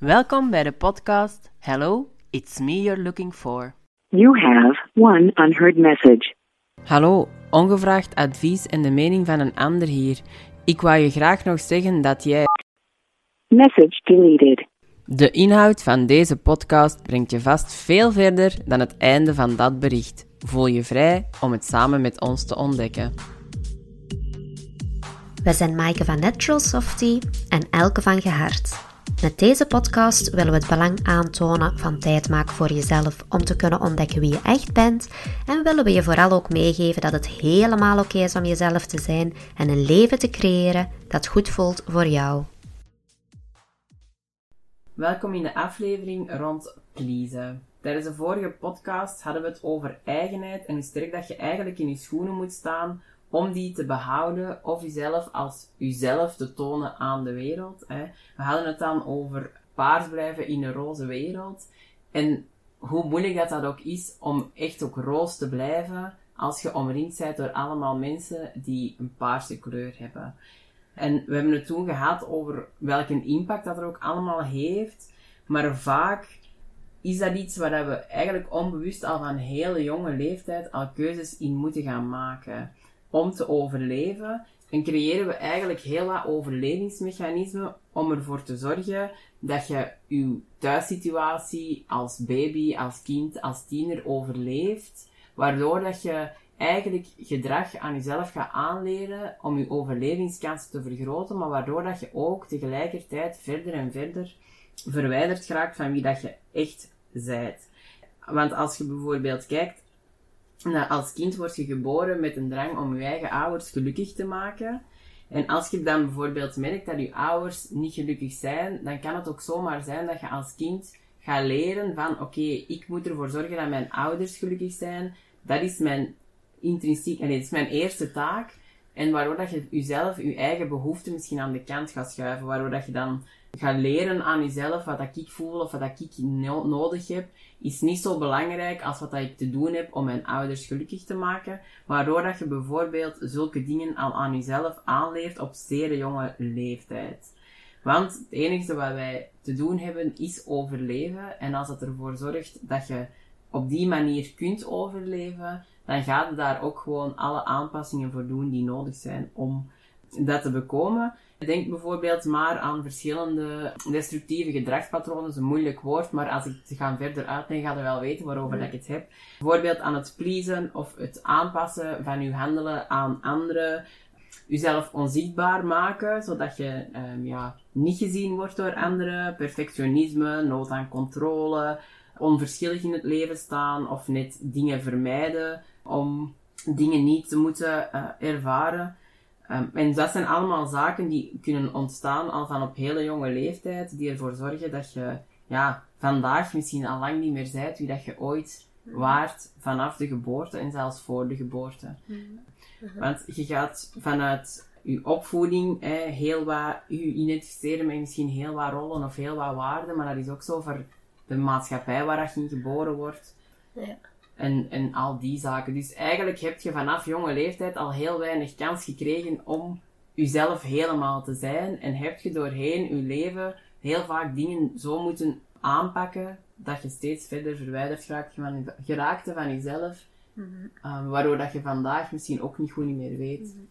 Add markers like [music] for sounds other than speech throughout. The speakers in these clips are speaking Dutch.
Welkom bij de podcast Hello, it's me you're looking for. You have one unheard message. Hallo, ongevraagd advies en de mening van een ander hier. Ik wou je graag nog zeggen dat jij. Message deleted. De inhoud van deze podcast brengt je vast veel verder dan het einde van dat bericht. Voel je vrij om het samen met ons te ontdekken. We zijn Maaike van Natural Softy en Elke van Gehard. Met deze podcast willen we het belang aantonen van tijd maken voor jezelf om te kunnen ontdekken wie je echt bent en willen we je vooral ook meegeven dat het helemaal oké is om jezelf te zijn en een leven te creëren dat goed voelt voor jou. Welkom in de aflevering rond pleasen. Tijdens de vorige podcast hadden we het over eigenheid en hoe sterk dat je eigenlijk in je schoenen moet staan om die te behouden of jezelf als jezelf te tonen aan de wereld. Hè. We hadden het dan over paars blijven in een roze wereld. En hoe moeilijk dat dat ook is om echt ook roos te blijven als je omringd bent door allemaal mensen die een paarse kleur hebben. En we hebben het toen gehad over welke impact dat er ook allemaal heeft. Maar vaak is dat iets waar we eigenlijk onbewust al van hele jonge leeftijd al keuzes in moeten gaan maken om te overleven. En creëren we eigenlijk heel wat overlevingsmechanismen om ervoor te zorgen dat je je thuissituatie als baby, als kind, als tiener overleeft. Waardoor dat je eigenlijk gedrag aan jezelf gaat aanleren om je overlevingskansen te vergroten, maar waardoor dat je ook tegelijkertijd verder en verder verwijderd geraakt van wie dat je echt zijt. Want als je bijvoorbeeld kijkt nou, als kind word je geboren met een drang om je eigen ouders gelukkig te maken. En als je dan bijvoorbeeld merkt dat je ouders niet gelukkig zijn, dan kan het ook zomaar zijn dat je als kind gaat leren van oké, ik moet ervoor zorgen dat mijn ouders gelukkig zijn. Dat is mijn intrinsiek, dat is mijn eerste taak. En waardoor dat je jezelf, je eigen behoeften misschien aan de kant gaat schuiven. Waardoor dat je dan gaat leren aan jezelf wat dat ik voel of wat dat ik nodig heb, is niet zo belangrijk als wat dat ik te doen heb om mijn ouders gelukkig te maken. Waardoor dat je bijvoorbeeld zulke dingen al aan jezelf aanleert op zeer jonge leeftijd. Want het enige wat wij te doen hebben is overleven. En als het ervoor zorgt dat je op die manier kunt overleven, dan gaat daar ook gewoon alle aanpassingen voor doen die nodig zijn om dat te bekomen. Denk bijvoorbeeld maar aan verschillende destructieve gedragspatronen. Dat is een moeilijk woord, maar als ik het ga verder uitleggen, ga je wel weten waarover ik het heb. Bijvoorbeeld aan het pleasen of het aanpassen van je handelen aan anderen. Jezelf onzichtbaar maken, zodat je um, ja, niet gezien wordt door anderen. Perfectionisme, nood aan controle, onverschillig in het leven staan of net dingen vermijden om dingen niet te moeten uh, ervaren. Um, en dat zijn allemaal zaken die kunnen ontstaan al van op hele jonge leeftijd, die ervoor zorgen dat je ja, vandaag misschien al lang niet meer zijt wie dat je ooit waart vanaf de geboorte en zelfs voor de geboorte. Mhm. Want je gaat vanuit je opvoeding hè, heel wat je identificeren met misschien heel wat rollen of heel wat waarden, maar dat is ook zo voor de maatschappij waar je in geboren wordt. Ja en, en al die zaken. Dus eigenlijk heb je vanaf jonge leeftijd al heel weinig kans gekregen om jezelf helemaal te zijn. En heb je doorheen je leven heel vaak dingen zo moeten aanpakken dat je steeds verder verwijderd geraakt van, geraakte van jezelf. Mm waardoor dat je vandaag misschien ook niet goed meer weet mhm.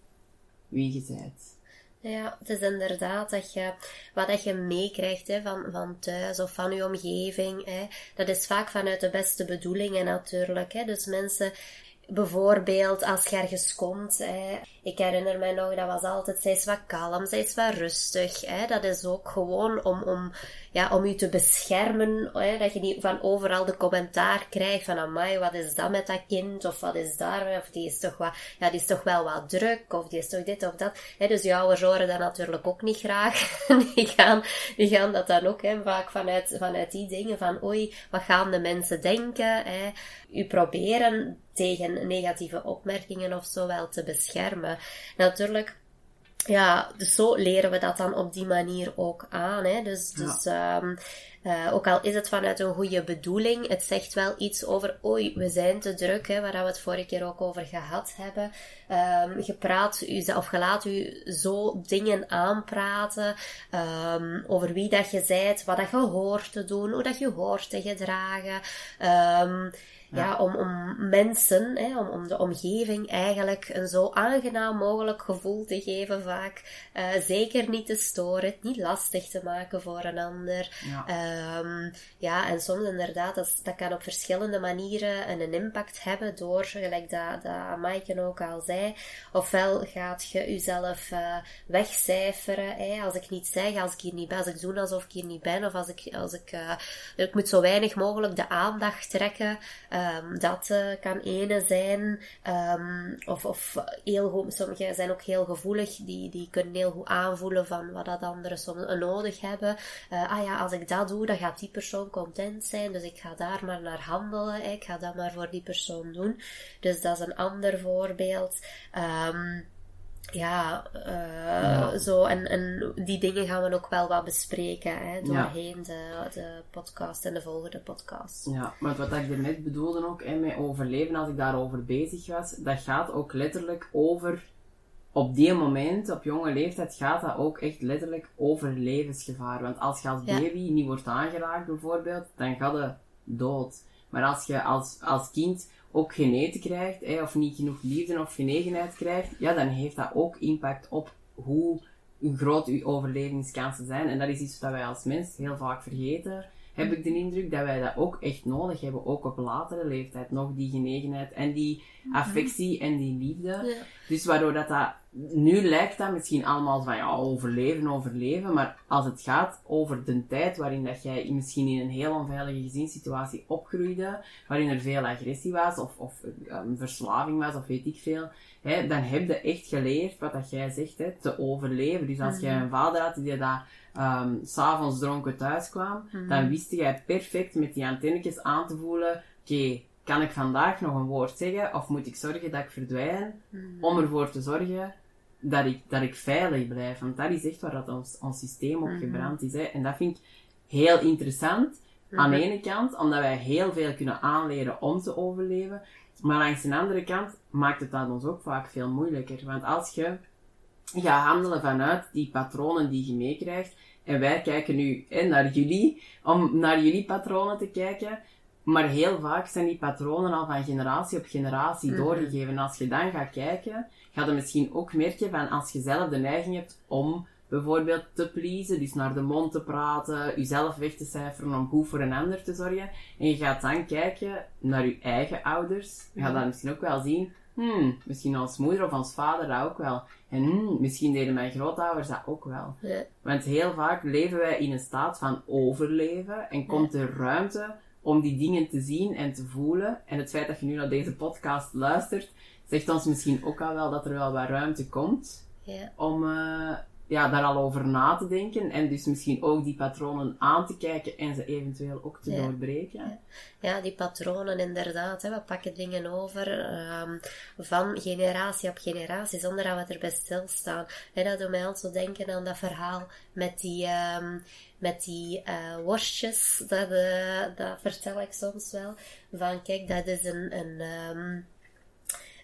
wie je bent. Ja, het is inderdaad dat je, wat dat je meekrijgt van, van thuis of van je omgeving. Hè, dat is vaak vanuit de beste bedoelingen natuurlijk. Hè. Dus mensen, bijvoorbeeld als je ergens komt. Hè, ik herinner me nog, dat was altijd, zij is wat kalm, zij is wat rustig. Hè. Dat is ook gewoon om, om, ja, om je te beschermen. Hè. Dat je niet van overal de commentaar krijgt van, amai, wat is dat met dat kind? Of wat is daar? Of die is toch, wat, ja, die is toch wel wat druk? Of die is toch dit of dat? Hè. Dus je ouders horen dat natuurlijk ook niet graag. [laughs] die, gaan, die gaan dat dan ook hè, vaak vanuit, vanuit die dingen van, oei, wat gaan de mensen denken? Hè. U proberen tegen negatieve opmerkingen of zo wel te beschermen. Natuurlijk, ja, dus zo leren we dat dan op die manier ook aan. Hè? Dus, dus ehm, eh, ook al is het vanuit een goede bedoeling, het zegt wel iets over, oei, we zijn te druk, hè, waar we het vorige keer ook over gehad hebben. Um, je praat u, of je zo dingen aanpraten um, over wie dat je zijt, wat dat je hoort te doen, hoe dat je hoort te gedragen. Um, ja. om, om mensen, hè, om, om de omgeving eigenlijk een zo aangenaam mogelijk gevoel te geven vaak. Uh, zeker niet te storen, het niet lastig te maken voor een ander. Ja, um, ja en soms inderdaad, dat, dat kan op verschillende manieren een, een impact hebben door, gelijk dat, dat Maaike ook al zei, ofwel gaat je jezelf uh, wegcijferen, hè, als ik niet zeg, als ik hier niet ben, als ik doe alsof ik hier niet ben, of als ik, als ik, uh, ik moet zo weinig mogelijk de aandacht trekken. Um, dat uh, kan ene zijn. Um, of, of heel sommigen zijn ook heel gevoelig. Die, die kunnen heel goed aanvoelen van wat dat anderen soms nodig hebben. Ah ja, als ik dat doe, dan gaat die persoon content zijn. Dus ik ga daar maar naar handelen. Ik ga dat maar voor die persoon doen. Dus dat is een ander voorbeeld. Um, ja, uh, ja, zo. En, en die dingen gaan we ook wel wat bespreken hè, doorheen de, de podcast en de volgende podcast. Ja, maar wat ik er net bedoelde ook, hè, met overleven, als ik daarover bezig was, dat gaat ook letterlijk over, op die moment, op jonge leeftijd, gaat dat ook echt letterlijk over levensgevaar. Want als je als baby niet wordt aangeraakt bijvoorbeeld, dan gaat je dood. Maar als je als, als kind ook geneten krijgt, hè, of niet genoeg liefde of genegenheid krijgt, ja, dan heeft dat ook impact op hoe groot uw overlevingskansen zijn. En dat is iets wat wij als mens heel vaak vergeten, heb ik de indruk dat wij dat ook echt nodig hebben, ook op latere leeftijd, nog die genegenheid en die mhm. affectie en die liefde. Dus waardoor dat, dat nu lijkt dat misschien allemaal van ja, overleven, overleven. Maar als het gaat over de tijd waarin dat jij misschien in een heel onveilige gezinssituatie opgroeide, waarin er veel agressie was, of, of um, verslaving was, of weet ik veel, hè, dan heb je echt geleerd wat dat jij zegt, hè, te overleven. Dus als jij mhm. een vader had die dat um, s'avonds dronken thuis kwam, mm dan wist jij perfect met die antennetjes aan te voelen, oké, kan ik vandaag nog een woord zeggen of moet ik zorgen dat ik verdwijn mm. om ervoor te zorgen dat ik, dat ik veilig blijf? Want dat is echt waar dat ons, ons systeem op mhm. gebrand is. Hè. En dat vind ik heel interessant. Aan de mhm. ene kant, omdat wij heel veel kunnen aanleren om te overleven. Maar langs de andere kant maakt het dat ons ook vaak veel moeilijker. Want als je gaat handelen vanuit die patronen die je meekrijgt, en wij kijken nu hè, naar jullie, om naar jullie patronen te kijken, maar heel vaak zijn die patronen al van generatie op generatie mhm. doorgegeven. En als je dan gaat kijken, ga je misschien ook merken van als je zelf de neiging hebt om bijvoorbeeld te pleasen, dus naar de mond te praten, jezelf weg te cijferen om goed voor een ander te zorgen. En je gaat dan kijken naar je eigen ouders. Je gaat dan misschien ook wel zien, hmm, misschien als moeder of als vader dat ook wel. En hmm, misschien deden mijn grootouders dat ook wel. Ja. Want heel vaak leven wij in een staat van overleven en komt er ruimte om die dingen te zien en te voelen. En het feit dat je nu naar deze podcast luistert, zegt ons misschien ook al wel dat er wel wat ruimte komt ja. om uh, ja, daar al over na te denken. En dus misschien ook die patronen aan te kijken en ze eventueel ook te doorbreken. Ja. die patronen inderdaad. Hè. We pakken dingen over um, van generatie op generatie zonder dat we erbij stilstaan. En dat doet mij altijd denken aan dat verhaal met die... Um, met die uh, worstjes, dat, uh, dat vertel ik soms wel. Van kijk, dat is een, een, um,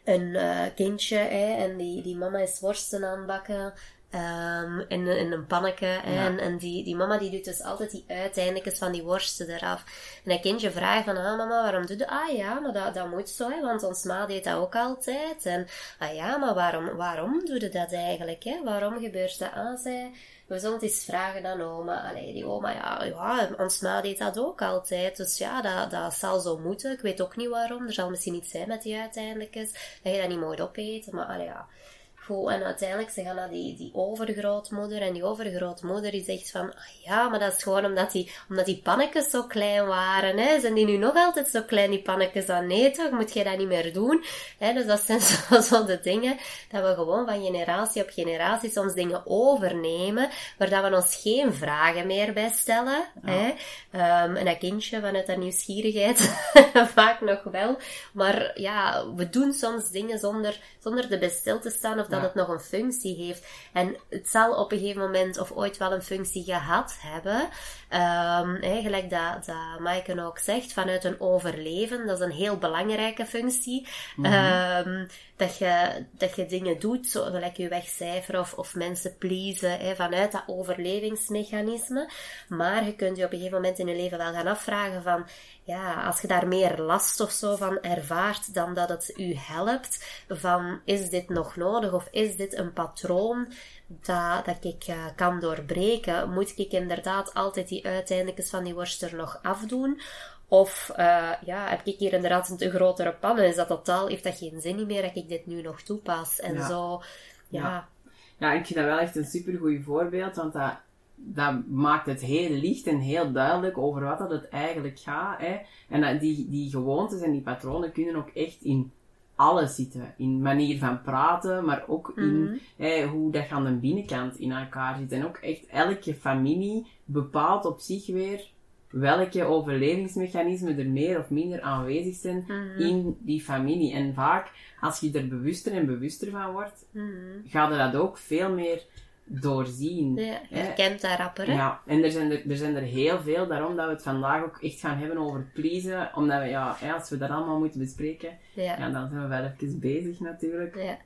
een uh, kindje hè, en die, die mama is worsten aan het bakken. Um, in, in een panneke. En, en die, die mama die doet dus altijd die uiteindelijks van die worsten eraf. En dat kindje vraagt van, ah mama, waarom doe je Ah ja, maar dat, dat moet zo, hè, want ons ma deed dat ook altijd. En, ah ja, maar waarom, waarom doe je dat eigenlijk? Hè? Waarom gebeurt dat aan zij? We zullen het eens vragen aan oma. Allee, die oma, ja, ja, ons ma deed dat ook altijd. Dus ja, dat, dat zal zo moeten. Ik weet ook niet waarom. Er zal misschien iets zijn met die uiteindelijk Dat je dat niet mocht opeten. Maar allee, ja en uiteindelijk ze gaan naar die, die overgrootmoeder. En die overgrootmoeder die zegt van, ah ja, maar dat is gewoon omdat die, omdat die pannetjes zo klein waren. Hè. Zijn die nu nog altijd zo klein, die pannetjes? Dan nee, toch? Moet je dat niet meer doen? Hè. Dus dat zijn [laughs] zo, zo de dingen dat we gewoon van generatie op generatie soms dingen overnemen, waar dat we ons geen vragen meer bij stellen. Hè. Um, en dat kindje vanuit dat nieuwsgierigheid [laughs] vaak nog wel. Maar ja, we doen soms dingen zonder, zonder erbij stil te staan of dat Ja. het nog een functie heeft. En het zal op een gegeven moment of ooit wel een functie gehad hebben. Ehm hè, gelijk dat, dat Maaike ook zegt, vanuit een overleven. Dat is een heel belangrijke functie. Ehm, dat, je, dat je dingen doet, zo, gelijk je wegcijferen of, of mensen pleasen, vanuit dat overlevingsmechanisme. Maar je kunt je op een gegeven moment in je leven wel gaan afvragen van, ja, als je daar meer last of zo van ervaart dan dat het u helpt, van is dit nog nodig of is dit een patroon dat, dat ik eh, kan doorbreken? Moet ik inderdaad altijd die uiteindelijks van die worst er nog afdoen? Of eh, ja, heb ik hier inderdaad een te grotere pan en is dat totaal, heeft dat geen zin meer dat ik dit nu nog toepas? En Ja. zo, ja, Ja. Ja, ik vind dat wel echt een supergoed voorbeeld, want dat, dat maakt het heel licht en heel duidelijk over wat dat het eigenlijk gaat. Hè. En dat die, die gewoontes en die patronen kunnen ook echt in alles zitten. In manier van praten, maar ook in hè, hoe dat aan de binnenkant in elkaar zit. En ook echt elke familie bepaalt op zich weer welke overlevingsmechanismen er meer of minder aanwezig zijn in die familie. En vaak, als je er bewuster en bewuster van wordt, ga je dat ook veel meer doorzien. ja, herkent dat rapper, hè? Ja, en er zijn er, er zijn er heel veel, daarom dat we het vandaag ook echt gaan hebben over pleasen. Omdat we, ja, als we dat allemaal moeten bespreken, Ja. ja, dan zijn we wel even bezig natuurlijk. Ja.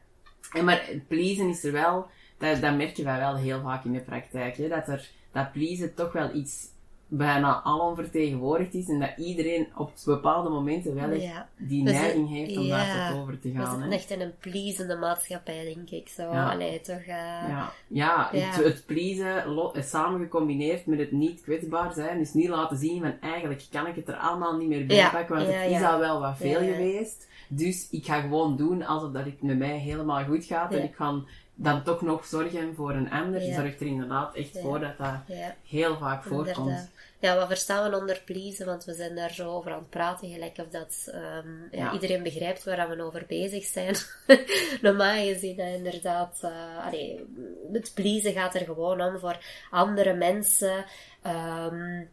En maar pleasen is er wel, dat, dat merk je wij wel heel vaak in de praktijk, hè, dat, er, dat pleasen toch wel iets bijna alomvertegenwoordigd is en dat iedereen op bepaalde momenten wel echt Ja. die Dus, neiging heeft om daar tot over te gaan. zitten hè. echt in een pleasende maatschappij, denk ik. Zo, Ja. allee, toch... eh, Ja, ja. Het, het pleasen lo- samen gecombineerd met het niet kwetsbaar zijn, dus niet laten zien van eigenlijk kan ik het er allemaal niet meer bij pakken, want het is al wel wat veel geweest. Dus ik ga gewoon doen alsof dat het met mij helemaal goed gaat en ik ga dan toch nog zorgen voor een ander. Ja. Zorg er inderdaad echt Ja. voor dat dat Ja. heel vaak voorkomt. Inderdaad. Ja, wat verstaan we onder pleasen? Want we zijn daar zo over aan het praten, gelijk of dat ehm, iedereen begrijpt waar we over bezig zijn. [laughs] Normaal gezien, inderdaad, eh, allee, het pleasen gaat er gewoon om voor andere mensen. ehm,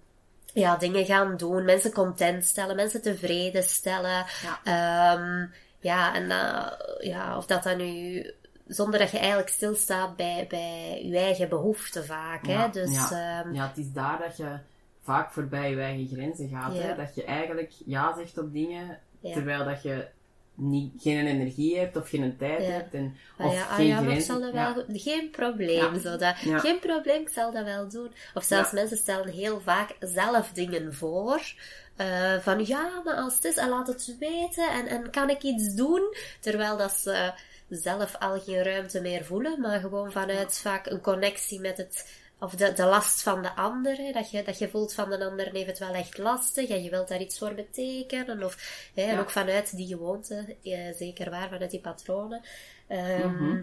ja, dingen gaan doen, mensen content stellen, mensen tevreden stellen. Ja. Ehm, ja, en eh, ja, of dat dan nu zonder dat je eigenlijk stilstaat bij, bij je eigen behoeften vaak. Hè? Ja, Dus, ja. ehm, ja, het is daar dat je vaak voorbij je eigen grenzen gaat. Ja. Hè? Dat je eigenlijk ja zegt op dingen, Ja. terwijl dat je niet, geen energie hebt of geen tijd hebt. En, Ah of ja, ah geen grenzen. zal dat wel Geen probleem, zo dat, geen probleem, ik zal dat wel doen. Of zelfs mensen stellen heel vaak zelf dingen voor. eh, van ja, maar als het is, en laat het weten en, en kan ik iets doen? Terwijl dat ze zelf al geen ruimte meer voelen, maar gewoon vanuit vaak een connectie met het, of de, de last van de ander. hè. Dat, je, dat je voelt van de ander heeft het wel echt lastig en je wilt daar iets voor betekenen. Of, hè, En ook vanuit die gewoonte, eh, zeker waar, vanuit die patronen. Ehm, Mhm.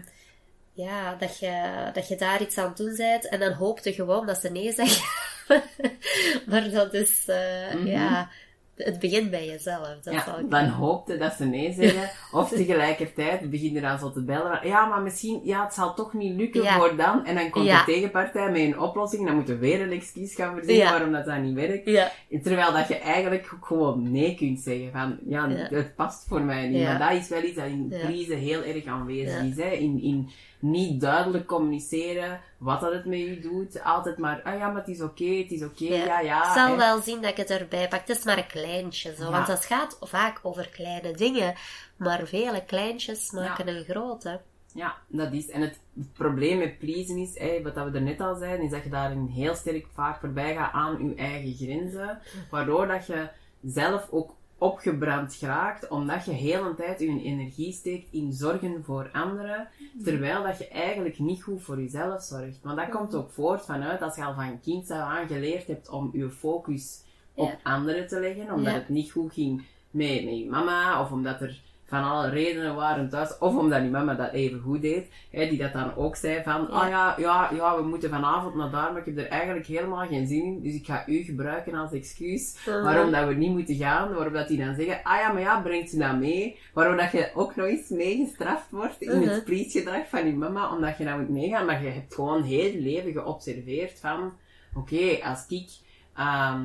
ja, dat je, dat je daar iets aan het doen bent en dan hoopte gewoon dat ze nee zeggen. [laughs] maar dat is, eh, Mhm. ja, het begint bij jezelf. Dat Ja, ik dan hoopte dat ze nee zeggen. Of tegelijkertijd begin je dan zo te bellen. Ja, maar misschien, ja, het zal toch niet lukken Ja. voor dan. En dan komt Ja. de tegenpartij met een oplossing. Dan moeten we weer een excuus gaan verzinnen waarom dat, dat niet werkt. Ja, Terwijl dat je eigenlijk gewoon nee kunt zeggen. Van, ja, het past voor mij niet. Maar dat is wel iets dat in pleasen heel erg aanwezig is. Hè? In, in niet duidelijk communiceren wat dat het met je doet. Altijd maar, ah ja, maar het is oké, het is oké, ja, ja. ik zal wel zien dat ik het erbij pak. Het is maar een kleintje, zo. Ja. Want het gaat vaak over kleine dingen. Maar vele kleintjes maken een grote. Ja, dat is. En het, probleem met pleasen is, wat we er net al zeiden, is dat je daarin heel sterk vaak voorbij gaat aan je eigen grenzen. Waardoor dat je zelf ook opgebrand geraakt, omdat je heel een tijd je energie steekt in zorgen voor anderen, terwijl dat je eigenlijk niet goed voor jezelf zorgt. Maar dat komt ook voort vanuit als je al van kind af aan geleerd hebt om je focus op Ja. anderen te leggen, omdat Ja. het niet goed ging met, met je mama, of omdat er van alle redenen waren thuis, of omdat die mama dat even goed deed, hè, die dat dan ook zei van, ah ja, ja, ja, we moeten vanavond naar daar, maar ik heb er eigenlijk helemaal geen zin in, dus ik ga u gebruiken als excuus waarom dat we niet moeten gaan, waarop dat die dan zeggen, ah ja, maar ja, brengt ze dat mee, waarop dat je ook nog eens meegestraft wordt in Mhm. het pleasgedrag van je mama, omdat je dat moet meegaan, maar je hebt gewoon heel je leven geobserveerd van, oké, als ik ehm,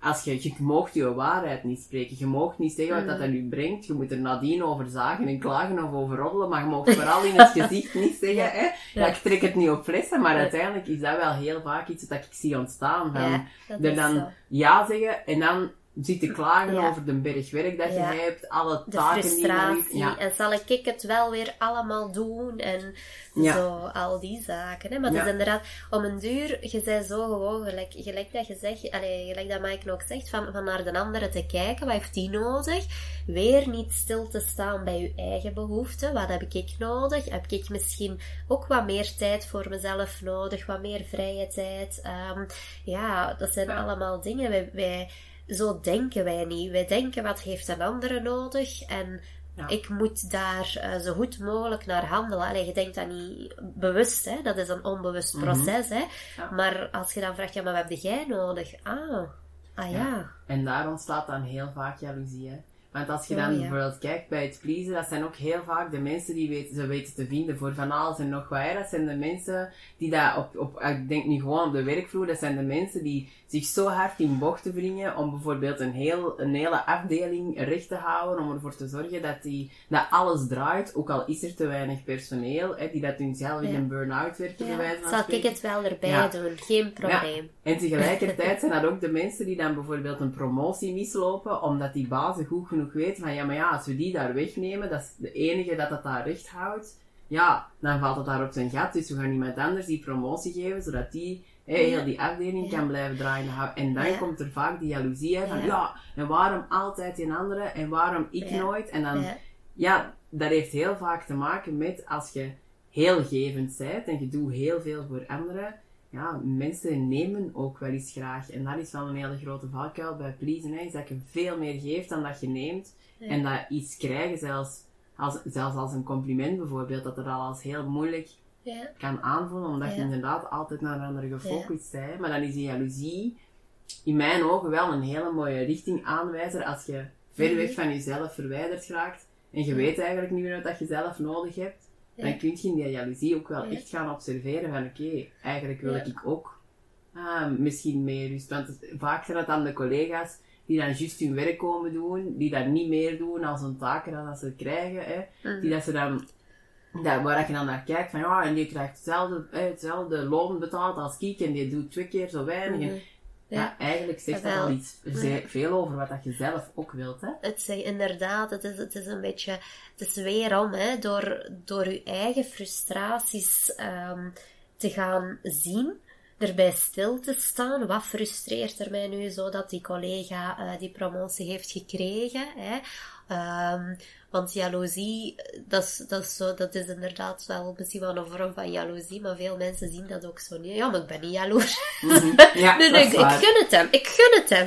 als je, je moogt je waarheid niet spreken. Je moogt niet zeggen wat dat aan u brengt. Je moet er nadien over zagen en klagen of over roddelen. Maar je mag vooral in het [laughs] gezicht niet zeggen, hè. Ja, ik trek het niet op flessen. Maar Ja. uiteindelijk is dat wel heel vaak iets dat ik zie ontstaan. Van, Ja, dat er is dan zo. ja zeggen en dan zitten klagen Ja. over de berg werk dat je Ja. hebt. Alle de taken die je frustratie. Ja. En zal ik het wel weer allemaal doen? En zo, al die zaken. Hè? Maar het is inderdaad, om een duur, je zei zo gewoon, gelijk, gelijk dat je zegt, allee, gelijk dat Mike ook zegt, van, van naar de andere te kijken, wat heeft die nodig? Weer niet stil te staan bij je eigen behoeften. Wat heb ik nodig? Heb ik misschien ook wat meer tijd voor mezelf nodig? Wat meer vrije tijd? Ehm, ja, dat zijn allemaal dingen. Wij, wij, zo denken wij niet. Wij denken wat heeft een andere nodig en Ja. ik moet daar eh, zo goed mogelijk naar handelen. Allee, je denkt dat niet bewust, hè? dat is een onbewust Mhm. proces. Hè? Ja. Maar als je dan vraagt, ja, maar wat heb jij nodig? Ah, ah ja. En daar ontstaat dan heel vaak jaloezie. Hè? Want als je Oh, dan ja. bijvoorbeeld kijkt bij het pleasen, dat zijn ook heel vaak de mensen die weten, ze weten te vinden voor van alles en nog wat. hè. Dat zijn de mensen die dat op, op, ik denk nu gewoon op de werkvloer, dat zijn de mensen die zich zo hard in bochten wringen om bijvoorbeeld een, heel, een hele afdeling recht te houden, om ervoor te zorgen dat, die, dat alles draait, ook al is er te weinig personeel, hè, die dat hunzelf in Ja. een burn-out werken, wijze van Zal ik het wel erbij Ja. doen? Geen probleem. En tegelijkertijd [laughs] zijn dat ook de mensen die dan bijvoorbeeld een promotie mislopen, omdat die bazen goed genoeg weten van, ja, maar ja, als we die daar wegnemen, dat is de enige dat het daar recht houdt, ja, dan valt het daar op zijn gat, dus we gaan iemand anders die promotie geven, zodat die heel die afdeling Ja. kan blijven draaien. En dan Ja. komt er vaak die jaloezie van, Ja. ja. en waarom altijd die andere, en waarom ik nooit? En dan, Ja. ja, dat heeft heel vaak te maken met als je heel gevend bent en je doet heel veel voor anderen. Ja, mensen nemen ook wel eens graag. En dat is wel een hele grote valkuil bij pleasen. Hè, is dat je veel meer geeft dan dat je neemt. Ja. En dat iets krijgen, zelfs als, zelfs als een compliment bijvoorbeeld, dat er al als heel moeilijk Ja. kan aanvoelen, omdat je inderdaad altijd naar een ander gefocust bent. Maar dan is die jaloezie in mijn ogen wel een hele mooie richting aanwijzer als je ver weg Mhm. van jezelf verwijderd raakt en je weet eigenlijk niet meer wat je zelf nodig hebt. Dan kun je in die jaloezie ook wel echt gaan observeren van oké, eigenlijk wil ik ook ah, misschien meer rust. Want het- vaak zijn het dan de collega's die dan juist hun werk komen doen, die dat niet meer doen als een taken dan dat ze krijgen, hè. Mhm. die dat ze dan dat, waar je dan naar kijkt, van ja, en die krijgt hetzelfde, eh, hetzelfde loon betaald als ik en die doet twee keer zo weinig. Ja. Eigenlijk zegt dat al iets ze- veel over wat dat je zelf ook wilt. Hè? Het inderdaad, het is, het is een beetje, het is weerom, hè, door, door je eigen frustraties ehm, te gaan zien, erbij stil te staan. Wat frustreert er mij nu zo dat die collega eh, die promotie heeft gekregen? Hè? Ehm, want jaloezie, dat is, dat, is zo, dat is inderdaad wel misschien wel een vorm van jaloezie, maar veel mensen zien dat ook zo niet. Ja, maar ik ben niet jaloers. [laughs] Ja, Nee, ik, ik gun het hem. Ik gun het hem.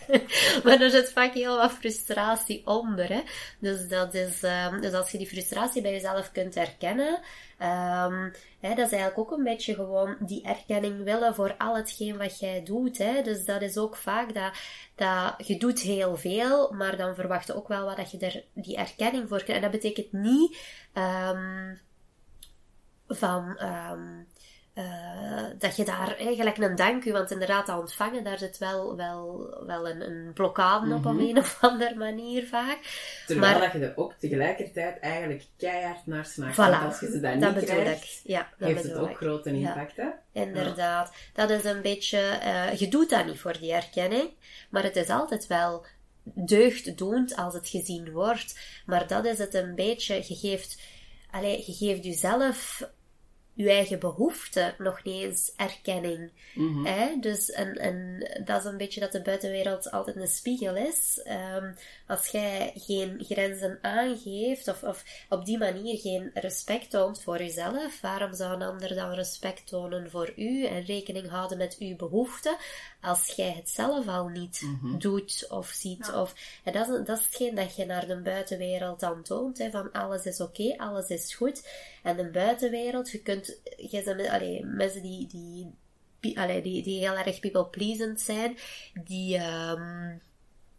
[laughs] maar er zit vaak heel wat frustratie onder. Hè? Dus, dat is, ehm, dus als je die frustratie bij jezelf kunt herkennen, ehm, hè, dat is eigenlijk ook een beetje gewoon die erkenning willen voor al hetgeen wat jij doet. Hè? Dus dat is ook vaak dat, dat je doet heel veel, maar dan verwacht je ook wel wat dat je er die erkenning voor krijgt. En dat betekent niet ehm, van... ehm, eh, dat je daar eigenlijk een dank u, want inderdaad, dat ontvangen, daar zit wel, wel, wel een, een blokkade op, op Mhm. een of andere manier vaak. Terwijl maar- dat je er ook tegelijkertijd eigenlijk keihard naar. Voilà, Want als je ze dat dat niet krijgt, ik. Ja, dat heeft het ook ik. grote Ja. impact. Hè? Inderdaad. Dat is een beetje, eh, je doet dat niet voor die erkenning, maar het is altijd wel deugddoend als het gezien wordt. Maar dat is het een beetje, je geeft, allez, je geeft jezelf je eigen behoeften nog niet eens erkenning. Mhm. Hè? Dus, en, en dat is een beetje dat de buitenwereld altijd een spiegel is. Ehm, als jij geen grenzen aangeeft of, of op die manier geen respect toont voor jezelf, waarom zou een ander dan respect tonen voor u en rekening houden met uw behoeften als jij het zelf al niet Mhm. doet of ziet? Ja. Of, en dat, is, dat is hetgeen dat je naar de buitenwereld dan toont, hè, van alles is oké, alles is goed. En de buitenwereld, je kunt, je bent, allee, mensen die, die allee, die, die heel erg people-pleasend zijn, die, ehm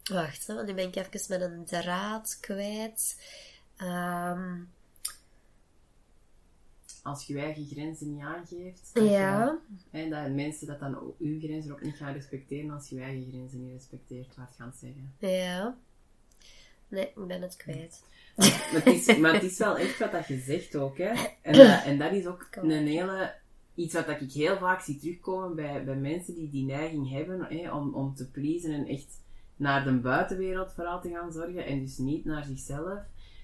wacht, want nu ben ik even met een draad kwijt. Ehm als je je eigen grenzen niet aangeeft. Ja. Je, hè, dat mensen dat dan ook, uw grenzen ook niet gaan respecteren als je je eigen grenzen niet respecteert, wat gaan zeggen. Ja. Nee, ik ben het kwijt. Maar het, is, maar het is wel echt wat dat je zegt ook, hè. En dat, en dat is ook Kom. een hele... Iets wat ik heel vaak zie terugkomen bij, bij mensen die die neiging hebben hè, om, om te pleasen en echt naar de buitenwereld vooral te gaan zorgen en dus niet naar zichzelf.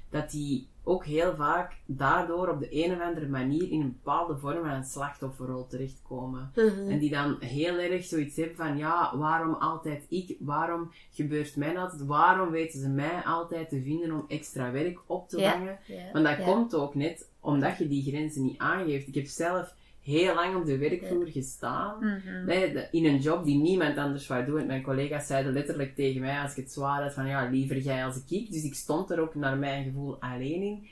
Dat die ook heel vaak daardoor op de een of andere manier in een bepaalde vorm van een slachtofferrol terechtkomen. Mhm. En die dan heel erg zoiets hebben van, ja, waarom altijd ik? Waarom gebeurt mij dat? Waarom weten ze mij altijd te vinden om extra werk op te Ja, vangen? ja, Want dat ja. komt ook net omdat je die grenzen niet aangeeft. Ik heb zelf heel lang op de werkvloer gestaan. Nee, de- in een job die niemand anders wou doen. Mijn collega's zeiden letterlijk tegen mij, als ik het zwaar had, van ja, liever jij als ik. Dus ik stond er ook naar mijn gevoel alleen in.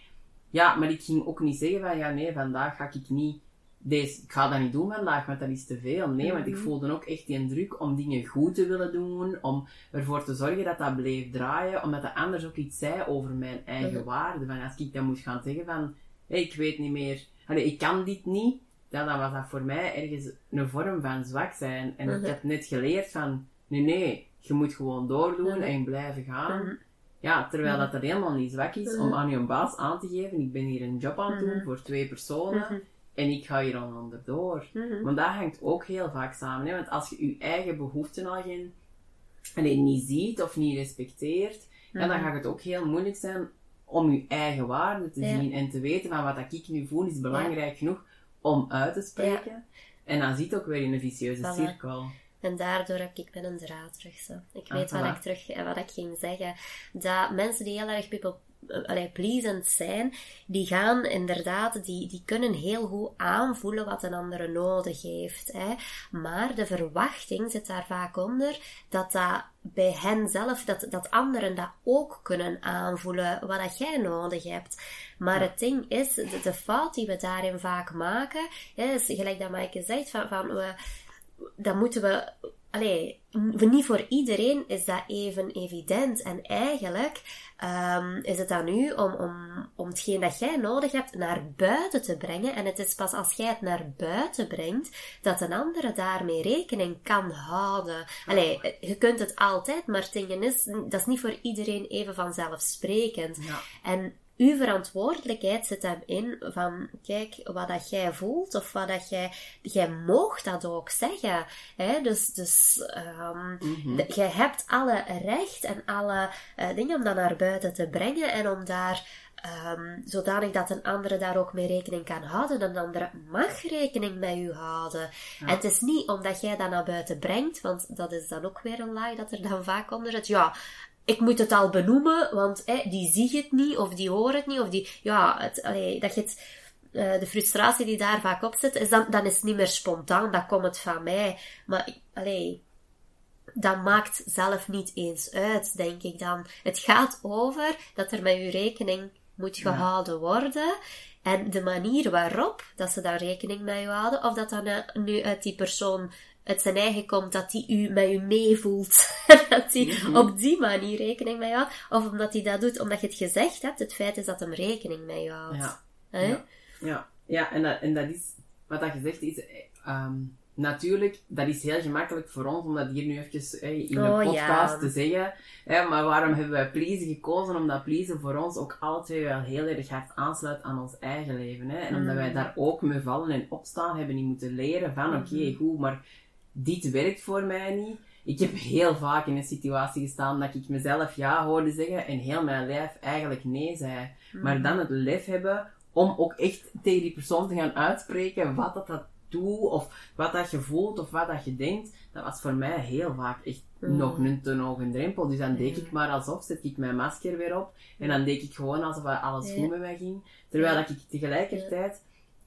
Ja, maar ik ging ook niet zeggen van, ja nee, vandaag ga ik niet... Deze, ik ga dat niet doen vandaag, want dat is te veel. Nee, want ik Mhm. voelde ook echt die druk om dingen goed te willen doen, om ervoor te zorgen dat dat bleef draaien, omdat dat anders ook iets zei over mijn eigen Mhm. waarde. Van als ik dan moet gaan zeggen van, ik weet niet meer, allee, ik kan dit niet, dan, dan was dat voor mij ergens een vorm van zwak zijn. En Mhm. ik heb net geleerd van, nee, nee, je moet gewoon doordoen Mhm. en blijven gaan. Mhm. Ja, terwijl Mhm. dat er helemaal niet zwak is Mhm. om aan je baas aan te geven, ik ben hier een job aan het doen Mhm. voor twee personen Mhm. en ik ga hier al onderdoor. Mhm. Want dat hangt ook heel vaak samen. Hè? Want als je je eigen behoeften al geen, alleen niet ziet of niet respecteert, ja, dan Mhm. gaat het ook heel moeilijk zijn om je eigen waarde te Ja. zien en te weten van wat dat ik nu voel is belangrijk genoeg om uit te spreken. En dan zit ook weer in een vicieuze Voilà. cirkel. En daardoor heb ik met een draad terug. Zo. Ik Ah, weet wat voilà. ik terug wat ik ging zeggen. Dat mensen die heel erg people allee, pleasend zijn, die gaan inderdaad, die, die kunnen heel goed aanvoelen wat een andere nodig heeft. Hè. Maar de verwachting zit daar vaak onder dat dat bij hen zelf, dat, dat anderen dat ook kunnen aanvoelen, wat dat jij nodig hebt. Maar het ding is, de, de fout die we daarin vaak maken, hè, is gelijk dat Maaike zegt, van, van we, dan moeten we. Allee, niet voor iedereen is dat even evident. En eigenlijk ehm, is het aan u om, om, om hetgeen dat jij nodig hebt naar buiten te brengen. En het is pas als jij het naar buiten brengt dat een andere daarmee rekening kan houden. Allee, je kunt het altijd, maar het ding is, dat is niet voor iedereen even vanzelfsprekend. Ja. En uw verantwoordelijkheid zit hem in van, kijk, wat dat jij voelt of wat dat jij, jij moogt dat ook zeggen. Hè? Dus, dus ehm, Mhm. de- jij hebt alle recht en alle eh, dingen om dat naar buiten te brengen en om daar, ehm, zodanig dat een andere daar ook mee rekening kan houden. Een andere mag rekening met u houden. En het is niet omdat jij dat naar buiten brengt, want dat is dan ook weer een laag dat er dan vaak onder zit. Ja, ik moet het al benoemen, want hè, die zie het niet, of die hoort het niet, of die, ja, het, allee, dat je het, eh, de frustratie die daar vaak op zit, is dan, dan is het niet meer spontaan, dan komt het van mij. Maar, allee, dat maakt zelf niet eens uit, denk ik dan. Het gaat over dat er met uw rekening moet Ja. gehouden worden. En de manier waarop dat ze daar rekening mee houden, of dat dan eh, nu uit die persoon uit zijn eigen komt, dat die u met u meevoelt. [laughs] dat hij Mhm. op die manier rekening mee houdt. Of omdat hij dat doet omdat je het gezegd hebt. Het feit is dat hem rekening mee houdt. Ja. Hè? Ja. Ja, ja en, dat, en dat is, wat dat gezegd is, eh, ehm, natuurlijk, dat is heel gemakkelijk voor ons om dat hier nu even in de Oh, podcast ja. te zeggen. Maar waarom hebben wij pleasen gekozen? Omdat pleasen voor ons ook twee wel heel erg hard aansluit aan ons eigen leven. Hè? En omdat Mm. wij daar ook mee vallen en opstaan, hebben niet moeten leren van, oké, Mhm. goed, maar dit werkt voor mij niet. Ik heb heel vaak in een situatie gestaan dat ik mezelf ja hoorde zeggen en heel mijn lijf eigenlijk nee zei. Maar dan het lef hebben om ook echt tegen die persoon te gaan uitspreken wat dat, dat doet, of wat dat je voelt, of wat dat je denkt, dat was voor mij heel vaak echt Mm. nog een te hoog een drempel. Dus dan deed ik maar alsof, zet ik mijn masker weer op, en dan deed ik gewoon alsof alles goed met mij ging. Terwijl dat ik tegelijkertijd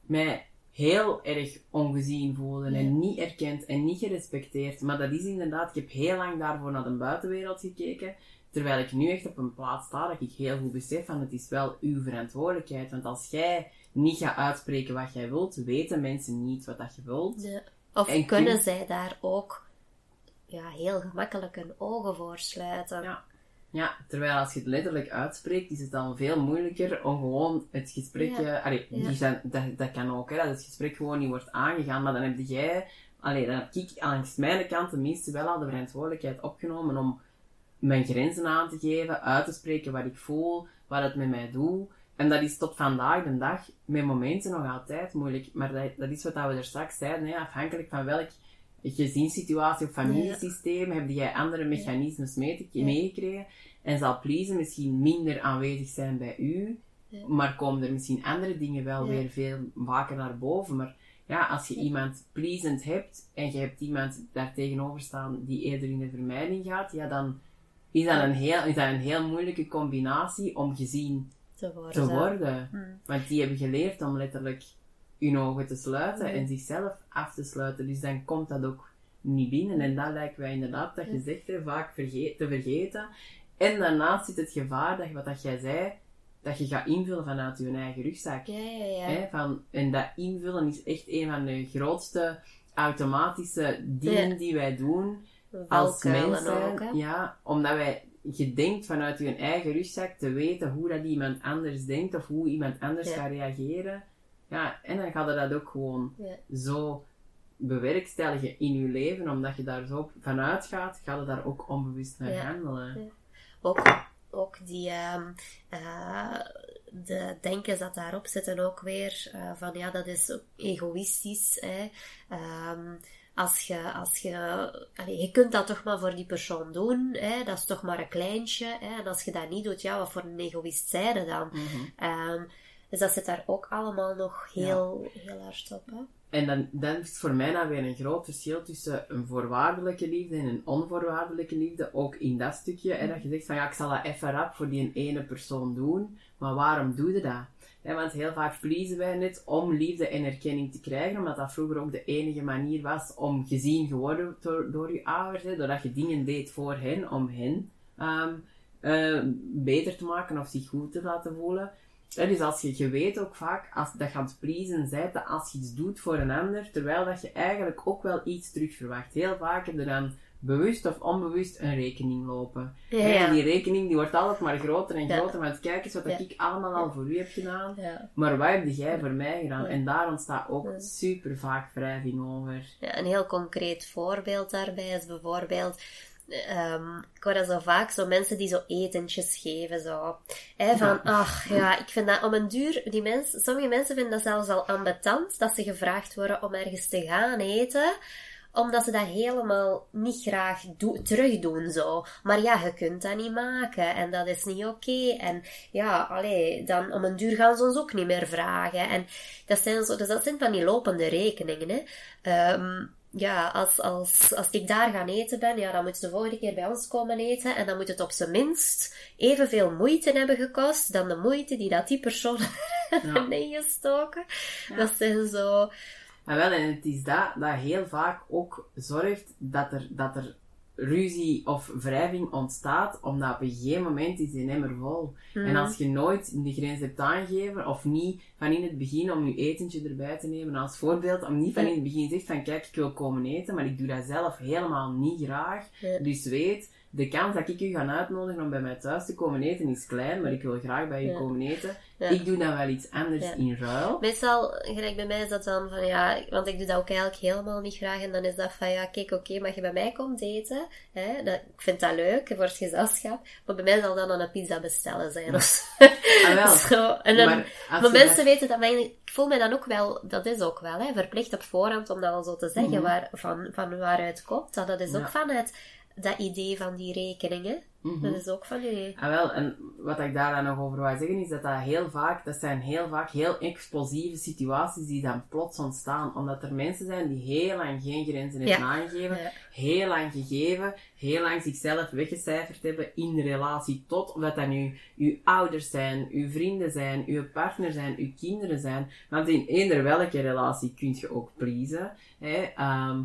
mij heel erg ongezien voelde Ja. en niet erkend en niet gerespecteerd. Maar dat is inderdaad, ik heb heel lang daarvoor naar de buitenwereld gekeken, terwijl ik nu echt op een plaats sta dat ik heel goed besef van het is wel uw verantwoordelijkheid. Want als jij niet gaat uitspreken wat jij wilt, weten mensen niet wat dat je wilt. Ja. Of En kunnen kun- zij daar ook ja, heel gemakkelijk hun ogen voor sluiten? Ja. Ja, terwijl als je het letterlijk uitspreekt, is het dan veel moeilijker om gewoon het gesprek... Ja. allee, Ja. die zijn, dat, dat kan ook, hè, dat het gesprek gewoon niet wordt aangegaan. Maar dan heb jij... Allee, dan heb ik langs mijn kant tenminste wel al de verantwoordelijkheid opgenomen om mijn grenzen aan te geven, uit te spreken wat ik voel, wat het met mij doet. En dat is tot vandaag de dag met momenten nog altijd moeilijk. Maar dat, dat is wat we er straks zeiden, hè, afhankelijk van welk gezinssituatie of familiesysteem heb jij andere mechanismes Ja. meegekregen. En zal pleasen misschien minder aanwezig zijn bij u, Ja. maar komen er misschien andere dingen wel Ja. weer veel vaker naar boven. Maar ja, als je iemand pleasend hebt en je hebt iemand daar tegenover staan die eerder in de vermijding gaat, ja, dan is dat een heel, is dat een heel moeilijke combinatie om gezien Te worden. te worden. Hmm. Want die hebben geleerd om letterlijk hun ogen te sluiten en zichzelf af te sluiten. Dus dan komt dat ook niet binnen. En dat lijkt wij inderdaad, dat je zegt, hè, vaak te vergeten. En daarnaast zit het gevaar, dat, wat dat jij zei, dat je gaat invullen vanuit je eigen rugzak. Ja, ja, ja. Hè, van, en dat invullen is echt een van de grootste automatische dingen die wij doen als Valkuilen mens zijn. ook, ja, omdat wij, je denkt vanuit je eigen rugzak te weten hoe dat iemand anders denkt of hoe iemand anders gaat reageren. Ja, en dan gaat je dat ook gewoon Ja. zo bewerkstelligen in je leven, omdat je daar zo vanuit gaat, ga je daar ook onbewust naar Ja. handelen. Ja. Ook, ook die eh, de denkens dat daarop zitten ook weer eh, van ja, dat is egoïstisch. Hè. Ehm, als je, als je, je kunt dat toch maar voor die persoon doen, hè. dat is toch maar een kleintje. Hè. En als je dat niet doet, ja, wat voor een egoïst zij je dan? Mhm. Ehm, dus dat zit daar ook allemaal nog heel, heel hard op. Hè. En dan, dan is voor mij dan weer een groot verschil tussen een voorwaardelijke liefde en een onvoorwaardelijke liefde. Ook in dat stukje. Hè, dat je zegt van ja, ik zal dat even rap voor die ene persoon doen. Maar waarom doe je dat? Want heel vaak verliezen wij net om liefde en erkenning te krijgen. Omdat dat vroeger ook de enige manier was om gezien geworden door, door je ouders. Hè, doordat je dingen deed voor hen, om hen ehm, eh, beter te maken of zich goed te laten voelen. Dus als je, je weet ook vaak, als dat je aan het pleasen bent, dat als je iets doet voor een ander, terwijl dat je eigenlijk ook wel iets terug verwacht. Heel vaak heb je dan bewust of onbewust een rekening lopen. Ja, Hè, ja. En die rekening die wordt altijd maar groter en Ja. groter, want kijk eens wat ik allemaal al voor u heb gedaan. Maar wat heb jij voor mij gedaan? En daar ontstaat ook super vaak wrijving over. Ja, een heel concreet voorbeeld daarbij is bijvoorbeeld, ehm, ik hoor dat zo vaak, zo mensen die zo etentjes geven, zo. Hè, van, ach ja, ik vind dat om een duur, die mensen, sommige mensen vinden dat zelfs al ambetant, dat ze gevraagd worden om ergens te gaan eten, omdat ze dat helemaal niet graag do- terugdoen, zo. Maar ja, je kunt dat niet maken, en dat is niet oké, en ja, allee, dan om een duur gaan ze ons ook niet meer vragen, en dat zijn zo, dus dat zijn van die lopende rekeningen, hè. Ehm, ja, als, als, als ik daar gaan eten ben, ja, dan moeten ze de volgende keer bij ons komen eten. En dan moet het op zijn minst evenveel moeite hebben gekost dan de moeite die dat die persoon [laughs] Ja. heeft ingestoken. Ja. Dat zijn zo... Maar wel, en het is dat dat heel vaak ook zorgt dat er, dat er ruzie of wrijving ontstaat, omdat op een gegeven moment is die emmer vol. Mhm. En als je nooit de grens hebt aangegeven, of niet van in het begin om je etentje erbij te nemen als voorbeeld, om niet van in het begin zegt van kijk, ik wil komen eten, maar ik doe dat zelf helemaal niet graag. Dus weet, de kans dat ik u ga uitnodigen om bij mij thuis te komen eten is klein, maar ik wil graag bij u Ja. komen eten. Ja. Ik doe dan wel iets anders Ja. in ruil. Meestal, gelijk bij mij is dat dan van ja, want ik doe dat ook eigenlijk helemaal niet graag. En dan is dat van ja, kijk, oké, mag je bij mij komt eten? Hè? Dat, ik vind dat leuk voor het gezelschap. Maar bij mij zal dat dan een pizza bestellen zijn. Of. [laughs] Ah, wel. Zo, en dan, Maar maar, je mensen dat- weten dat, ik voel mij dan ook wel, dat is ook wel, hè, verplicht op voorhand om dat wel zo te zeggen, Mhm. waar, van, van waaruit komt dat. Dat is ook vanuit dat idee van die rekeningen. Mhm. Dat is ook van die... Ah, wel, en wat ik daar dan nog over wou zeggen, is dat dat heel vaak, dat zijn heel vaak heel explosieve situaties die dan plots ontstaan. Omdat er mensen zijn die heel lang geen grenzen hebben Ja. aangegeven, Ja. heel lang gegeven, heel lang zichzelf weggecijferd hebben in relatie tot, of dat nu uw ouders zijn, uw vrienden zijn, uw partner zijn, uw kinderen zijn. Want in eender welke relatie kun je ook pleasen. Hè? Ehm,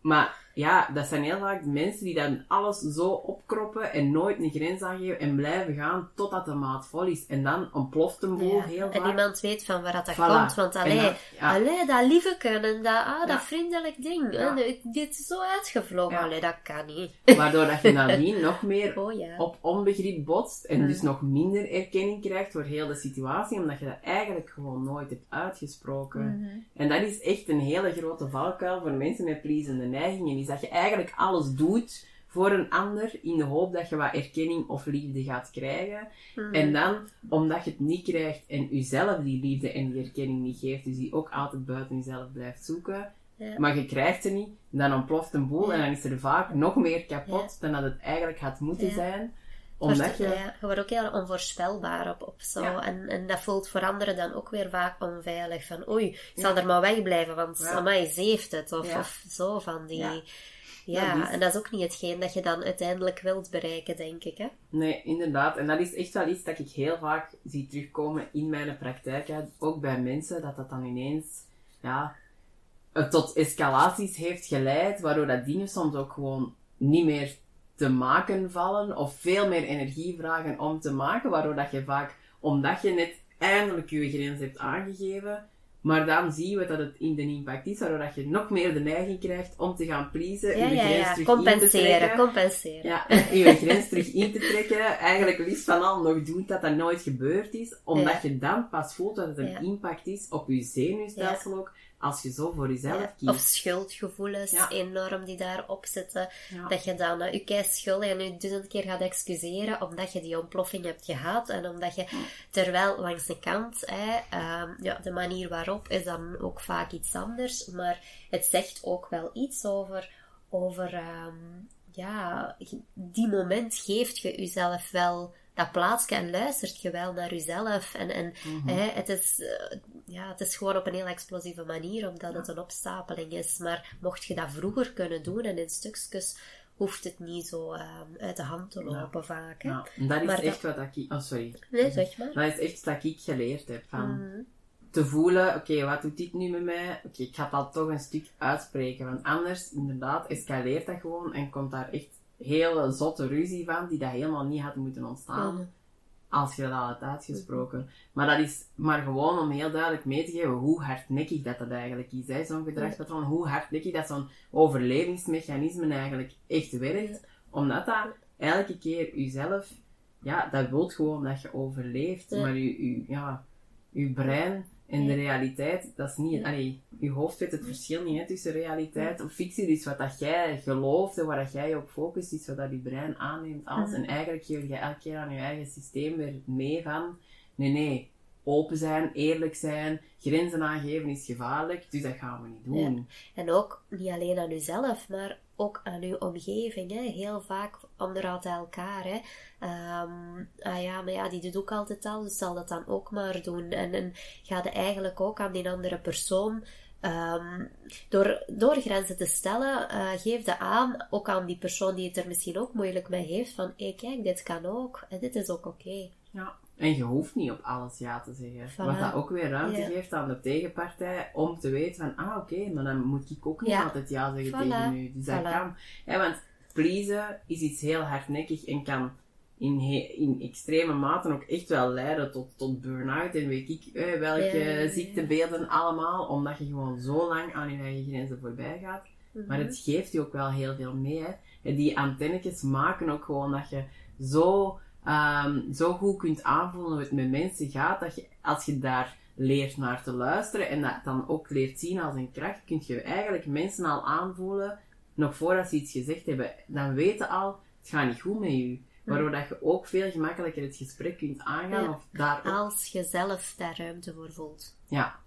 maar ja, dat zijn heel vaak mensen die dan alles zo opkroppen en nooit een grens aangeven en blijven gaan totdat de maat vol is. En dan ontploft een boel Ja. heel En vaak. niemand weet van waar dat, dat Voilà. komt. Want En allee, dat- ja. allee, dat lieveke en dat, ah, dat Ja. vriendelijk ding. Hè, dit is zo uitgevlogen. Allee, dat kan niet. [laughs] Waardoor dat je nadien nog meer [laughs] Oh op onbegrip botst en dus nog minder erkenning krijgt voor heel de situatie, omdat je dat eigenlijk gewoon nooit hebt uitgesproken. Mhm. En dat is echt een hele grote valkuil voor mensen met pleasende neigingen, is dat je eigenlijk alles doet voor een ander in de hoop dat je wat erkenning of liefde gaat krijgen. Mhm. En dan, omdat je het niet krijgt en jezelf die liefde en die erkenning niet geeft, dus die ook altijd buiten jezelf blijft zoeken, Ja. maar je krijgt het niet, dan ontploft een boel Ja. en dan is er vaak nog meer kapot dan dat het eigenlijk had moeten zijn. Omdat je... ja, je wordt ook heel onvoorspelbaar op, op zo. Ja. En, en dat voelt voor anderen dan ook weer vaak onveilig. Van oei, ik zal er maar wegblijven, want Ja. amai, ze heeft het. Of, of zo van die... Ja. Dat en dat is ook niet hetgeen dat je dan uiteindelijk wilt bereiken, denk ik. Hè? Nee, inderdaad. En dat is echt wel iets dat ik heel vaak zie terugkomen in mijn praktijk. hè. Ook bij mensen, dat dat dan ineens ja, tot escalaties heeft geleid, waardoor dat dingen soms ook gewoon niet meer te maken vallen, of veel meer energie vragen om te maken, waardoor dat je vaak, omdat je net eindelijk je grens hebt aangegeven, maar dan zien we dat het in de impact is, waardoor dat je nog meer de neiging krijgt om te gaan pleasen Ja, en de ja, grens ja. terug in te Compenseren, trekken. compenseren. Ja, je grens terug in te trekken. Eigenlijk liefst van al nog doen dat dat nooit gebeurd is. Omdat Ja. je dan pas voelt dat het een impact is op je zenuwstelsel ook. Als je zo voor jezelf Ja, kiest. Of schuldgevoelens Ja. enorm die daarop zitten. Ja. Dat je dan uh, je kei schuldig en je duizend keer gaat excuseren omdat je die ontploffing hebt gehad. En omdat je, terwijl langs de kant, hè, ehm, ja, de manier waarop is dan ook vaak iets anders. Maar het zegt ook wel iets over, over ehm, ja, die moment geeft je jezelf wel dat plaatsje en luistert je wel naar jezelf. En, en hè, het, is, eh, ja, het is gewoon op een heel explosieve manier, omdat het een opstapeling is. Maar mocht je dat vroeger kunnen doen en in stukjes, hoeft het niet zo ehm, uit de hand te lopen vaak. Hè? Ja, en dat is Maar echt wat ik... Oh, sorry. Nee, zeg maar. Dat is echt wat ik geleerd heb. Van Mhm. te voelen, oké, wat doet dit nu met mij? Oké, ik ga dat toch een stuk uitspreken. Want anders, inderdaad, escaleert dat gewoon en komt daar echt hele zotte ruzie van, die dat helemaal niet had moeten ontstaan. Als je dat al had uitgesproken. Maar dat is maar gewoon om heel duidelijk mee te geven hoe hardnekkig dat dat eigenlijk is. Zo'n gedragspatroon, hoe hardnekkig dat zo'n overlevingsmechanisme eigenlijk echt werkt. Omdat dat elke keer jezelf, ja, dat wil gewoon dat je overleeft. Ja. Maar je, je, ja, je brein en de realiteit, dat is niet, allee, je hoofd weet het verschil niet hè, tussen realiteit of fictie. Dus wat dat jij gelooft en waar dat jij je op focust, is wat dat je brein aanneemt als. En eigenlijk geef je elke keer aan je eigen systeem weer mee van, nee, nee, open zijn, eerlijk zijn, grenzen aangeven is gevaarlijk, dus dat gaan we niet doen. En ook niet alleen aan uzelf, maar ook aan uw omgeving. Hè. Heel vaak onderhoudt hij elkaar. Hè. Ehm, ah ja, maar ja, die doet ook altijd al, dus zal dat dan ook maar doen. En, en ga je eigenlijk ook aan die andere persoon. ehm, door, door grenzen te stellen, eh geef je aan, ook aan die persoon die het er misschien ook moeilijk mee heeft, van hé, kijk, dit kan ook en dit is ook oké. Ja. En je hoeft niet op alles ja te zeggen. Voilà. Wat dat ook weer ruimte Ja. geeft aan de tegenpartij om te weten van, ah oké, maar dan moet ik ook niet Ja. altijd ja zeggen Voilà. tegen u. Dus dat kan. Ja, want pleasen is iets heel hardnekkig en kan in, in extreme mate ook echt wel leiden tot, tot burn-out en weet ik eh, welke Ja, ziektebeelden allemaal, omdat je gewoon zo lang aan je eigen grenzen voorbij gaat. Maar Mhm. het geeft je ook wel heel veel mee. Hè. En die antennetjes maken ook gewoon dat je zo, ehm, zo goed kunt aanvoelen hoe het met mensen gaat. Dat je, als je daar leert naar te luisteren en dat dan ook leert zien als een kracht, kun je eigenlijk mensen al aanvoelen, nog voordat ze iets gezegd hebben. Dan weten al, het gaat niet goed met je. Waardoor dat je ook veel gemakkelijker het gesprek kunt aangaan. Ja. Of daar ook Als je zelf daar ruimte voor voelt. ja,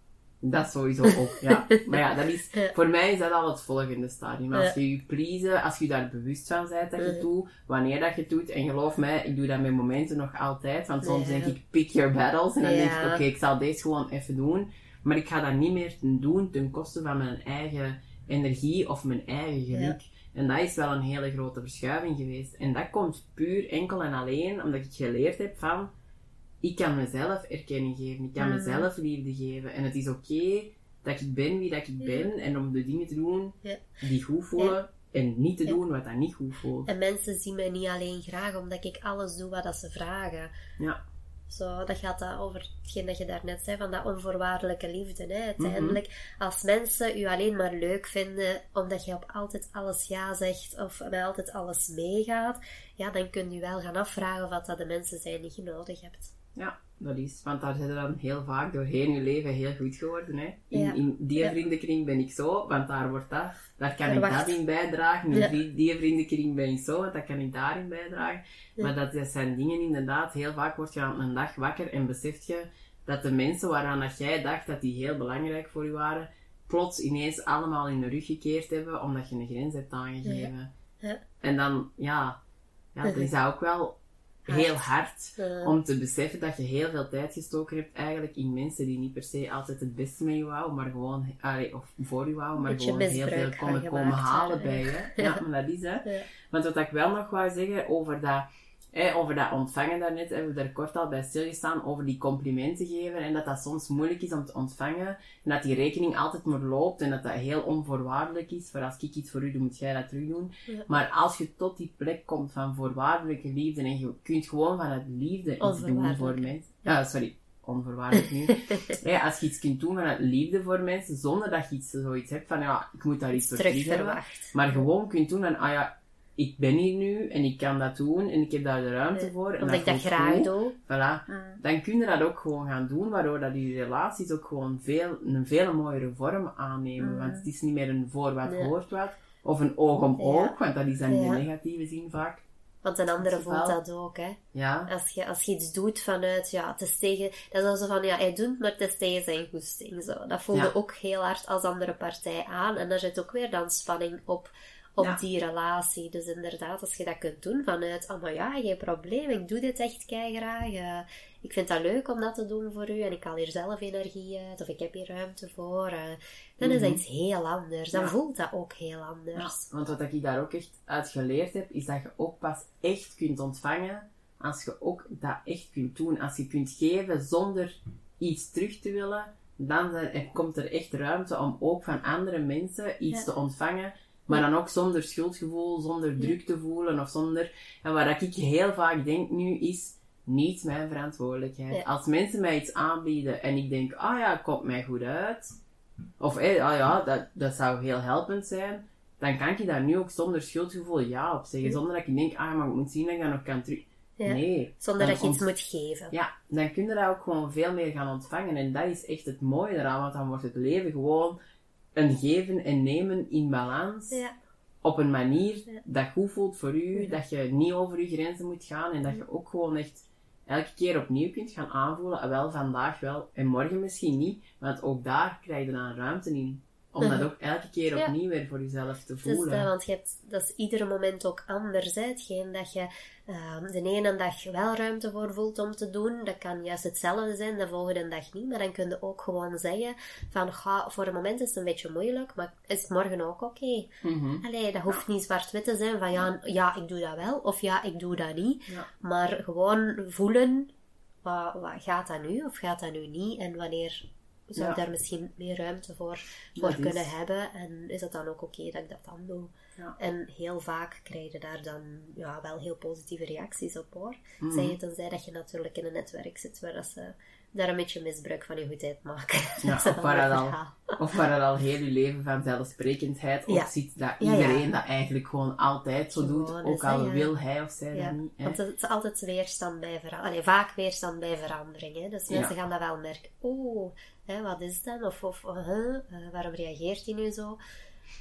dat sowieso ook, ja. [laughs] Maar ja, dat is, voor mij is dat al het volgende stadium. Als je je pleasen, als je daar bewust van bent dat je het doet, wanneer dat je het doet, en geloof mij, ik doe dat met momenten nog altijd, want soms denk ik, pick your battles, en dan denk ik, oké, ik zal deze gewoon even doen, maar ik ga dat niet meer doen ten koste van mijn eigen energie of mijn eigen geluk. En dat is wel een hele grote verschuiving geweest. En dat komt puur enkel en alleen omdat ik geleerd heb van, ik kan mezelf erkenning geven, ik kan Mhm. mezelf liefde geven. En het is oké dat ik ben wie dat ik ben en om de dingen te doen die goed voelen En niet te doen wat dat niet goed voelt. En mensen zien mij niet alleen graag omdat ik alles doe wat dat ze vragen. Ja. Zo, dat gaat dat over hetgeen dat je daarnet zei, van dat onvoorwaardelijke liefde. Hè. Uiteindelijk, als mensen u alleen maar leuk vinden omdat je op altijd alles ja zegt of bij altijd alles meegaat, ja, dan kun je wel gaan afvragen wat dat de mensen zijn die je nodig hebt. Ja, dat is. Want daar zijn dan heel vaak doorheen je leven heel goed geworden. Hè. In, Ja. in die Ja. vriendenkring ben ik zo, want daar wordt dat. Daar kan ik dat in bijdragen. In Ja. die, vriendenkring ben ik zo, want dat kan ik daarin bijdragen. Maar dat, dat zijn dingen inderdaad. Heel vaak word je aan een dag wakker en beseft je dat de mensen waaraan dat jij dacht dat die heel belangrijk voor je waren, plots ineens allemaal in de rug gekeerd hebben omdat je een grens hebt aangegeven. Ja. En dan, ja, ja dat is dat ook wel heel hard om te beseffen dat je heel veel tijd gestoken hebt eigenlijk in mensen die niet per se altijd het beste met je wou, maar gewoon, allee, of voor je wou, maar gewoon heel veel komen gemaakt halen bij je. [laughs] Ja, maar dat is hè. Ja. Want wat ik wel nog wou zeggen over dat, over dat ontvangen daarnet, hebben we er kort al bij stilgestaan, over die complimenten geven en dat dat soms moeilijk is om te ontvangen en dat die rekening altijd maar loopt en dat dat heel onvoorwaardelijk is, voor als ik iets voor u doe, moet jij dat terug doen. Ja. Maar als je tot die plek komt van voorwaardelijke liefde en je kunt gewoon vanuit liefde iets doen voor mensen. Ja, sorry, onvoorwaardelijk nu. [laughs] ja, als je iets kunt doen vanuit liefde voor mensen, zonder dat je iets, zoiets hebt van, ja, ik moet daar iets voor terug hebben. Maar gewoon kunt doen van, ah ja, ik ben hier nu en ik kan dat doen en ik heb daar de ruimte Ja, voor. En Omdat ik dat graag goed. doe. Voilà. Mm. Dan kun je dat ook gewoon gaan doen, waardoor dat die relaties ook gewoon veel, een veel mooiere vorm aannemen. Mm. Want het is niet meer een voor wat hoort wat, of een oog om Ja. oog, want dat is dan in Ja. de negatieve zin vaak. Want een andere voelt dat ook, hè. Ja, Als je, als je iets doet vanuit, ja, het is tegen... Dat is zo van, ja, hij doet, maar het is tegen zijn goesting, zo. Dat voelde Ja. ook heel hard als andere partij aan. En daar zit ook weer dan spanning op, op Ja. die relatie. Dus inderdaad, als je dat kunt doen vanuit, oh, maar ja, geen probleem, ik doe dit echt graag. Uh, ik vind dat leuk om dat te doen voor u en ik haal hier zelf energie uit, of ik heb hier ruimte voor. uh, dan is dat iets heel anders. Dan Mhm. Ja. voelt dat ook heel anders. Ja, want wat ik daar ook echt uit geleerd heb, is dat je ook pas echt kunt ontvangen als je ook dat echt kunt doen. Als je kunt geven zonder iets terug te willen, dan er komt er echt ruimte om ook van andere mensen iets Ja. te ontvangen. Maar dan ook zonder schuldgevoel, zonder druk te voelen of zonder... En waar ik heel vaak denk nu is, niet mijn verantwoordelijkheid. Ja. Als mensen mij iets aanbieden en ik denk, ah ja, het komt mij goed uit. Of, ah ja, dat, dat zou heel helpend zijn dan kan ik daar nu ook zonder schuldgevoel ja op zeggen. Zonder dat ik denk, ah, maar ik moet zien dat ik dat nog kan terug... Ja. Nee. Zonder dat je iets moet geven. Ja, dan kun je dat ook gewoon veel meer gaan ontvangen. En dat is echt het mooie eraan, want dan wordt het leven gewoon een geven en nemen in balans. Ja. Op een manier Ja. dat goed voelt voor u, Ja. dat je niet over je grenzen moet gaan en dat je ook gewoon echt elke keer opnieuw kunt gaan aanvoelen, ah, wel vandaag wel en morgen misschien niet, want ook daar krijg je dan ruimte in. Om dat ook elke keer Ja. opnieuw weer voor jezelf te Dus voelen. dat, want je hebt, dat is iedere moment ook anders. Hè? Hetgeen dat je ehm, de ene dag wel ruimte voor voelt om te doen, dat kan juist hetzelfde zijn, de volgende dag niet. Maar dan kun je ook gewoon zeggen van, ga, voor een moment is het een beetje moeilijk, maar is het morgen ook oké? Mhm. Allee, dat hoeft niet zwart-wit te zijn van, ja, ja, ik doe dat wel, of ja, ik doe dat niet. Ja. Maar gewoon voelen, wat, wat gaat dat nu, of gaat dat nu niet? En wanneer zou ik daar misschien meer ruimte voor, Dat voor is- kunnen hebben? En is het dan ook oké dat ik dat dan doe? En heel vaak krijg je daar dan ja, wel heel positieve reacties op hoor. Mhm. Zij het tenzij dat je natuurlijk in een netwerk zit waar dat ze daar een beetje misbruik van je goedheid maken. [laughs] Ja, of waar, of waar dat al heel je leven van zelfsprekendheid op Ja. zit, dat ja. iedereen dat eigenlijk gewoon altijd zo doet, Gewoon ook al wil hij of zij dat niet. Hè. want het is altijd weerstand bij verandering. Vaak weerstand bij verandering. Hè? Dus mensen gaan dat wel merken. Oeh, wat is dat? Of, of huh, waarom reageert hij nu zo?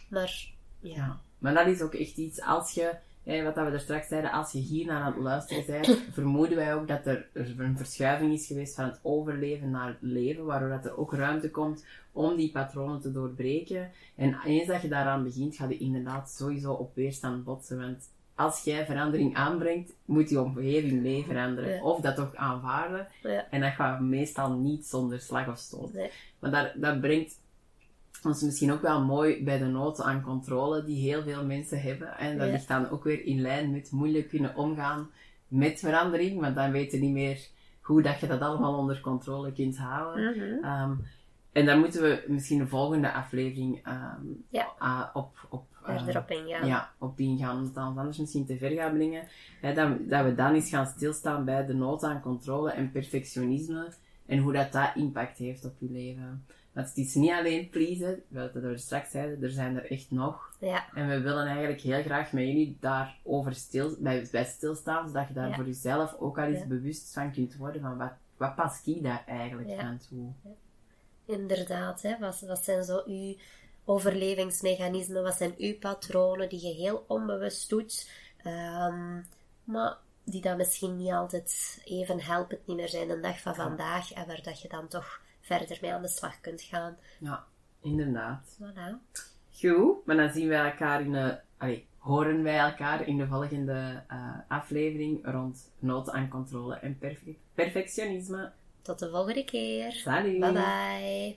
Maar ja, Ja. Maar dat is ook echt iets, als je, hè, wat dat we er straks zeiden, als je hier naar aan het luisteren bent, [clears throat] vermoeden wij ook dat er, er een verschuiving is geweest van het overleven naar het leven, waardoor dat er ook ruimte komt om die patronen te doorbreken. En eens dat je daaraan begint, ga je inderdaad sowieso op weerstand botsen, want als jij verandering aanbrengt, moet je omgeving mee veranderen. Ja. Of dat toch aanvaarden. Ja. En dat gaat meestal niet zonder slag of stoot. nee. Maar dat, dat brengt ons misschien ook wel mooi bij de nood aan controle die heel veel mensen hebben. En dat Ja. ligt dan ook weer in lijn met moeilijk kunnen omgaan met verandering, want dan weet je niet meer hoe dat je dat allemaal onder controle kunt houden. Mhm. Ehm, En daar moeten we misschien de volgende aflevering ehm, Ja. op, op, eh, Verder op ingaan. ja, op ingaan, omdat dat ons anders misschien te ver gaat brengen. Hè, dat, dat we dan eens gaan stilstaan bij de nood aan controle en perfectionisme en hoe dat, dat impact heeft op je leven. Want het is niet alleen pleasen, wat we er straks zeiden, er zijn er echt nog. Ja. En we willen eigenlijk heel graag met jullie daarover stil, bij, bij stilstaan, zodat je daar Ja. voor jezelf ook al eens Ja. bewust van kunt worden van wat, wat past ik daar eigenlijk aan toe. Inderdaad, hè. Wat, wat zijn zo uw overlevingsmechanismen? Wat zijn uw patronen die je heel onbewust doet, ehm, maar die dan misschien niet altijd even helpend niet meer zijn de dag van vandaag en waar dat je dan toch verder mee aan de slag kunt gaan. Ja, inderdaad. Voilà. Goed, maar dan zien wij elkaar in de, allee, horen wij elkaar in de volgende eh, aflevering rond nood aan controle en perfe- perfectionisme. Tot de volgende keer. Salut! Bye bye.